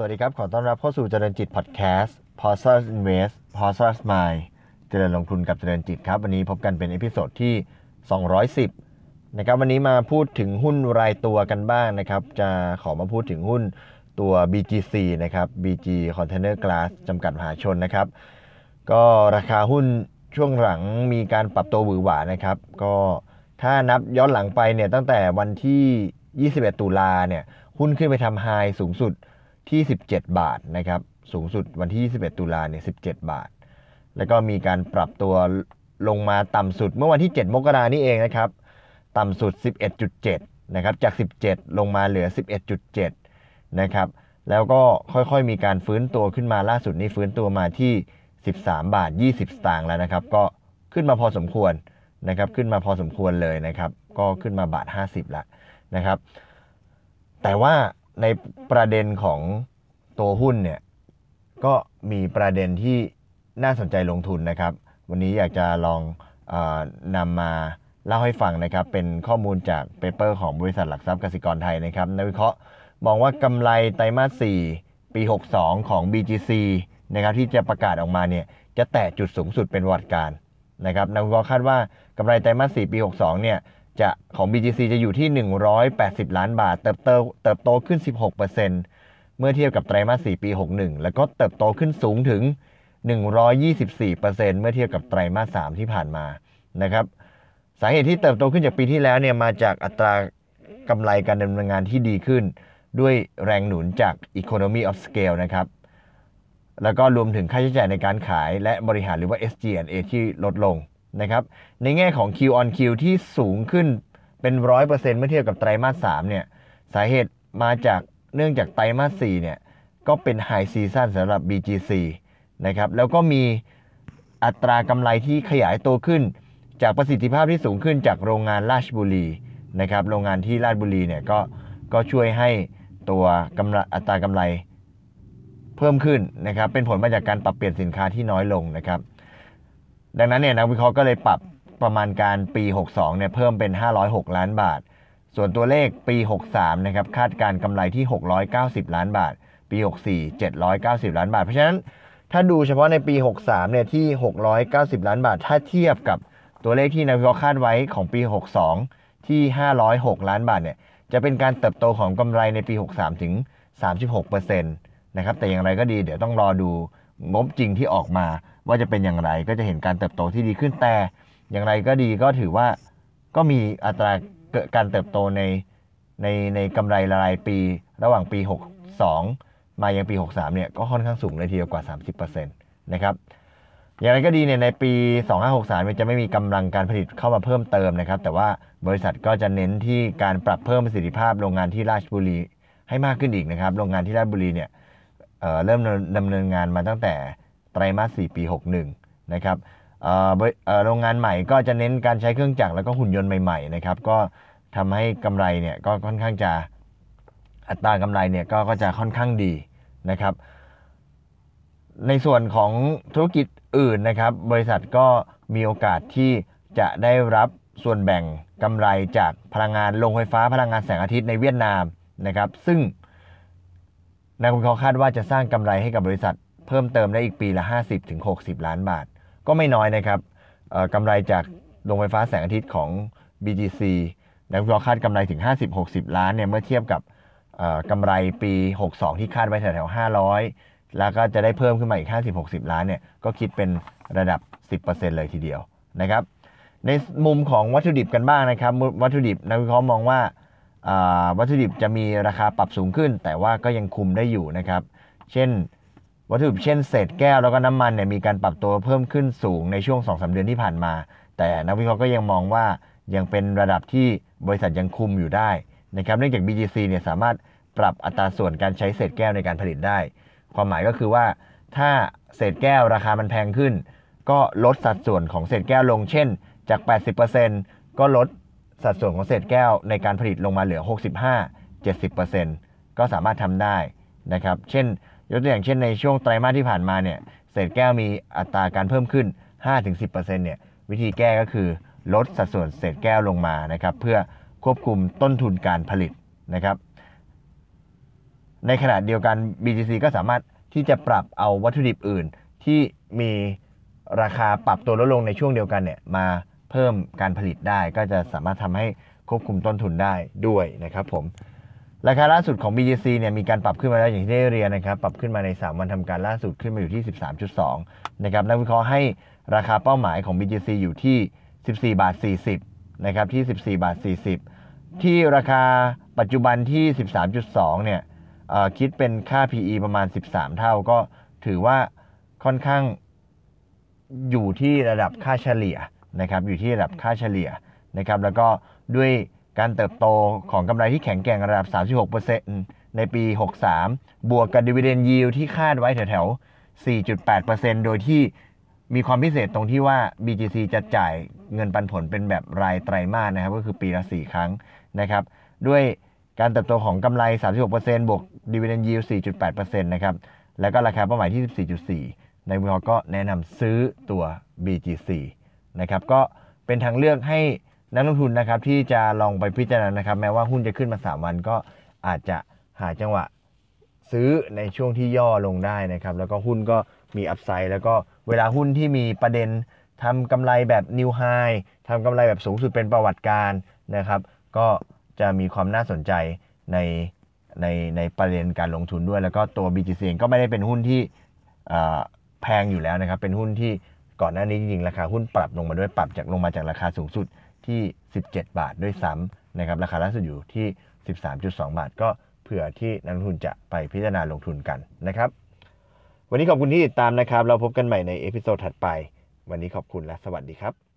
สวัสดีครับ ขอต้อนรับเข้าสู่เจริญจิตพอดแคสต์ p o s e r Invest p o s e r Mind เจริญลงทุนกับเจริญจิตครับ วันนี้พบกันเป็น episode ที่ 210 นะครับ วันนี้มาพูดถึงหุ้นรายตัวกันบ้างนะครับ จะขอมาพูดถึงหุ้นตัว BGC นะครับ BG Container Glass จำกัดมหาชนนะครับ ก็ราคาหุ้นช่วงหลังมีการปรับตัวหวือหวานะครับ ก็ถ้านับย้อนหลังไปเนี่ยตั้งแต่วันที่ 21 ตุลาเนี่ยหุ้นขึ้นไปทำไฮสูงสุด ที่ 17 บาทนะครับสูงสุดวันที่ 21 ตุลาเนี่ย 17 บาท แล้วก็มีการปรับตัวลงมาต่ำสุดเมื่อวันที่ 7 มกรานี่เองนะครับ ต่ำสุด 11.7 นะครับ จาก 17 ลงมาเหลือ 11.7 นะครับ แล้วก็ค่อยๆ มีการฟื้นตัวขึ้นมาล่าสุดนี้ฟื้นตัวมาที่ 13 บาท 20 สตางค์แล้วนะครับ ก็ขึ้นมาพอสมควรนะครับ ขึ้นมาพอสมควรเลยนะครับ ก็ขึ้นมาบาท 50แล้วนะครับ แต่ว่า ในประเด็นของตัวหุ้นเนี่ยก็มีประเด็นที่น่าสนใจลงทุนนะครับ วันนี้อยากจะลองเออนำมาเล่าให้ฟังนะครับ เป็นข้อมูลจาก paper ของบริษัทหลักทรัพย์กสิกรไทยนะครับนักวิเคราะห์มองว่ากำไรไตรมาส 4 ปี 62 ของ BGC นะครับที่จะประกาศออกมาเนี่ยจะแตะจุดสูงสุดเป็นวัดการนะครับนักวิเคราะห์คาดว่ากำไรไตรมาส 4 ปี 62 เนี่ย จะของ BGC จะอยู่ที่ 180 ล้านบาท เติบโตเติบโตขึ้น 16%เมื่อเทียบกับไตรมาส 4 ปี 61 แล้วก็เติบโตขึ้นสูงถึง 124%เมื่อเทียบกับไตรมาส 3 ที่ผ่านมานะครับสาเหตุที่เติบโตขึ้นจากปีที่แล้วเนี่ยมาจากอัตรากำไรการดำเนินงานที่ดีขึ้น ด้วยแรงหนุนจาก Economy of Scale นะครับแล้วก็รวมถึงค่าใช้จ่ายในการขายและบริหารหรือว่า SG&A ที่ลดลง นะครับในแง่ของ Q on Q ที่สูงขึ้นเป็น 100%เมื่อเทียบกับไตรมาส3เนี่ยสาเหตุมาจากเนื่องจากไตรมาส4เนี่ยก็เป็นไฮซีซันสำหรับ BGC นะครับแล้วก็มีอัตรากำไรที่ขยายตัวขึ้น จากประสิทธิภาพที่สูงขึ้นจากโรงงานราชบุรีนะครับโรงงานที่ราชบุรีเนี่ยก็ก็ช่วยให้ตัวกำไรอัตรากำไรเพิ่มขึ้นนะครับเป็นผลมาจากการปรับเปลี่ยนสินค้าที่น้อยลงนะครับ ดังนั้นเนี่ยนักวิเคราะห์ก็เลยปรับประมาณการปี 62 เนี่ยเพิ่มเป็น 506 ล้านบาท ส่วนตัวเลขปี 63 นะครับคาดการกำไรที่ 690 ล้านบาท ปี 64 790 ล้านบาท เพราะฉะนั้นถ้าดูเฉพาะในปี 63 เนี่ยที่ 690 ล้านบาท ถ้าเทียบกับตัวเลขที่นักวิเคราะห์คาดไว้ของปี 62 ที่ 506 ล้านบาทเนี่ยจะเป็นการเติบโตของกำไรในปี 63 ถึง 36%นะครับแต่อย่างไรก็ดีเดี๋ยวต้องรอดู งบจริงที่ออกมาว่าจะเป็นอย่างไรก็จะเห็นการเติบโตที่ดีขึ้นแต่ อย่างไรก็ดีก็ถือว่าก็มีอัตราการเติบโตในในในกำไรรายปีระหว่างปี 62 มายังปี 63 เนี่ยก็ค่อนข้างสูงเลยทีเดียวกว่า 30%นะครับอย่างไรก็ดีเนี่ยในปี 2563มันจะไม่มีกำลังการผลิตเข้ามาเพิ่มเติมนะครับ แต่ว่าบริษัทก็จะเน้นที่การปรับเพิ่มประสิทธิภาพโรงงานที่ราชบุรีให้มากขึ้นอีกนะครับ โรงงานที่ราชบุรีเนี่ย เริ่มดำเนินงานมาตั้งแต่ไตรมาส 4 ปี 61 นะครับโรงงานใหม่ก็จะเน้นการใช้เครื่องจักรแล้วก็หุ่นยนต์ใหม่ๆนะครับก็ทำให้กำไรเนี่ยก็ค่อนข้างจะอัตรากำไรเนี่ยก็ก็จะค่อนข้างดีนะครับ ในส่วนของธุรกิจอื่นนะครับ บริษัทก็มีโอกาสที่จะได้รับส่วนแบ่งกำไรจากพลังงานโรงไฟฟ้าพลังงานแสงอาทิตย์ในเวียดนามนะครับ ซึ่ง นักวิเคราะห์คาดว่าจะสร้างกำไรให้กับบริษัท เพิ่มเติมได้อีกปีละ 50-60 ล้านบาท ก็ไม่น้อยนะครับกำไรจากโรงไฟฟ้าแสงอาทิตย์ของ BGC นักวิเคราะห์คาดกำไรถึง 50-60 ล้านเนี่ยเมื่อเทียบกับกำไรปี 62 ที่คาดไว้แถวๆ500 แล้วก็จะได้เพิ่มขึ้นมาอีก 50-60 ล้านเนี่ยก็คิดเป็นระดับ 10%เลยทีเดียวนะครับในมุมของวัตถุดิบกันบ้างนะครับ วัตถุดิบนักวิเคราะห์มองว่า วัตถุดิบจะมีราคาปรับสูงขึ้น แต่ว่าก็ยังคุมได้อยู่นะครับ เช่น วัตถุดิบเช่นเศษแก้วแล้วก็น้ำมันเนี่ยมีการปรับตัวเพิ่มขึ้นสูงในช่วง 2-3 เดือนที่ผ่านมา แต่นักวิเคราะห์ก็ยังมองว่ายังเป็นระดับที่บริษัทยังคุมอยู่ได้นะครับเนื่องจาก BGC เนี่ยสามารถปรับอัตราส่วนการใช้เศษแก้วในการผลิตได้ ความหมายก็คือว่าถ้าเศษแก้วราคามันแพงขึ้น ก็ลดสัดส่วนของเศษแก้วลง เช่น จาก 80%ก็ลด สัดส่วนของเศษแก้วในการผลิตลงมาเหลือ 65-70%ก็สามารถทำได้นะครับ เช่น ยกตัวอย่างเช่นในช่วงไตรมาสที่ผ่านมาเนี่ยเศษแก้วมีอัตราการเพิ่มขึ้น 5-10%เนี่ยวิธีแก้ก็คือลดสัดส่วนเศษแก้วลงมานะครับ เพื่อควบคุมต้นทุนการผลิตนะครับ ในขณะเดียวกัน BGC ก็สามารถที่จะปรับเอาวัตถุดิบอื่นที่มีราคาปรับตัวลดลงในช่วงเดียวกันเนี่ยมา เพิ่มการผลิตได้ก็จะสามารถทำให้ควบคุมต้นทุนได้ด้วยนะครับผมราคาล่าสุดของ BGC เนี่ยมีการปรับขึ้นมาแล้วอย่างที่ได้เรียนนะครับ ปรับขึ้นมาใน 3 วันทำการล่าสุดขึ้นมาอยู่ที่ 13.2 นะครับนักวิเคราะห์ให้ราคาเป้าหมายของ BGC อยู่ที่ 14 บาท 40 นะครับที่ 14 บาท 40 ที่ราคาปัจจุบันที่ 13.2 เนี่ยเอ่อคิดเป็นค่า PE ประมาณ 13 เท่าก็ถือว่าค่อนข้างอยู่ที่ระดับค่าเฉลี่ย นะครับอยู่ที่ระดับค่าเฉลี่ยนะครับแล้วก็ด้วยการเติบโตของกำไรที่แข็งแกร่งระดับ 36%ในปี 63 บวกกับ dividend yield ที่คาดไว้แถวๆ 4.8%โดยที่มีความพิเศษตรงที่ว่า BGC จะจ่ายเงินปันผลเป็นแบบรายไตรมาสนะครับ ก็คือปีละ 4 ครั้งนะครับ ด้วยการเติบโตของกำไร 36%บวก dividend yield 4.8%นะครับ แล้วก็ราคาเป้าหมายที่ 14.4 ในวิเคราะห์ก็แนะนำซื้อตัว BGC นะครับก็เป็นทางเลือกให้นักลงทุนนะครับที่จะลองไปพิจารณานะครับ แม้ว่าหุ้นจะขึ้นมา 3 วันก็อาจจะหาจังหวะซื้อในช่วงที่ย่อลงได้นะครับ แล้วก็หุ้นก็มีอัพไซด์แล้วก็เวลาหุ้นที่มีประเด็นทำกำไรแบบนิวไฮทำกำไรแบบสูงสุดเป็นประวัติการนะครับ ก็จะมีความน่าสนใจในในในประเด็นการลงทุนด้วย แล้วก็ตัว BGC เองก็ไม่ได้เป็นหุ้นที่แพงอยู่แล้วนะครับ เป็นหุ้นที่ ก่อนหน้านี้จริงๆราคาหุ้นปรับลงมาด้วยปรับจากลงมาจากราคาสูงสุดที่ 17 บาทด้วยซ้ำนะครับราคาล่าสุดอยู่ที่ 13.2 บาท ก็เผื่อที่นักลงทุนจะไปพิจารณาลงทุนกันนะครับ วันนี้ขอบคุณที่ติดตามนะครับ เราพบกันใหม่ในเอพิโซดถัดไป วันนี้ขอบคุณและสวัสดีครับ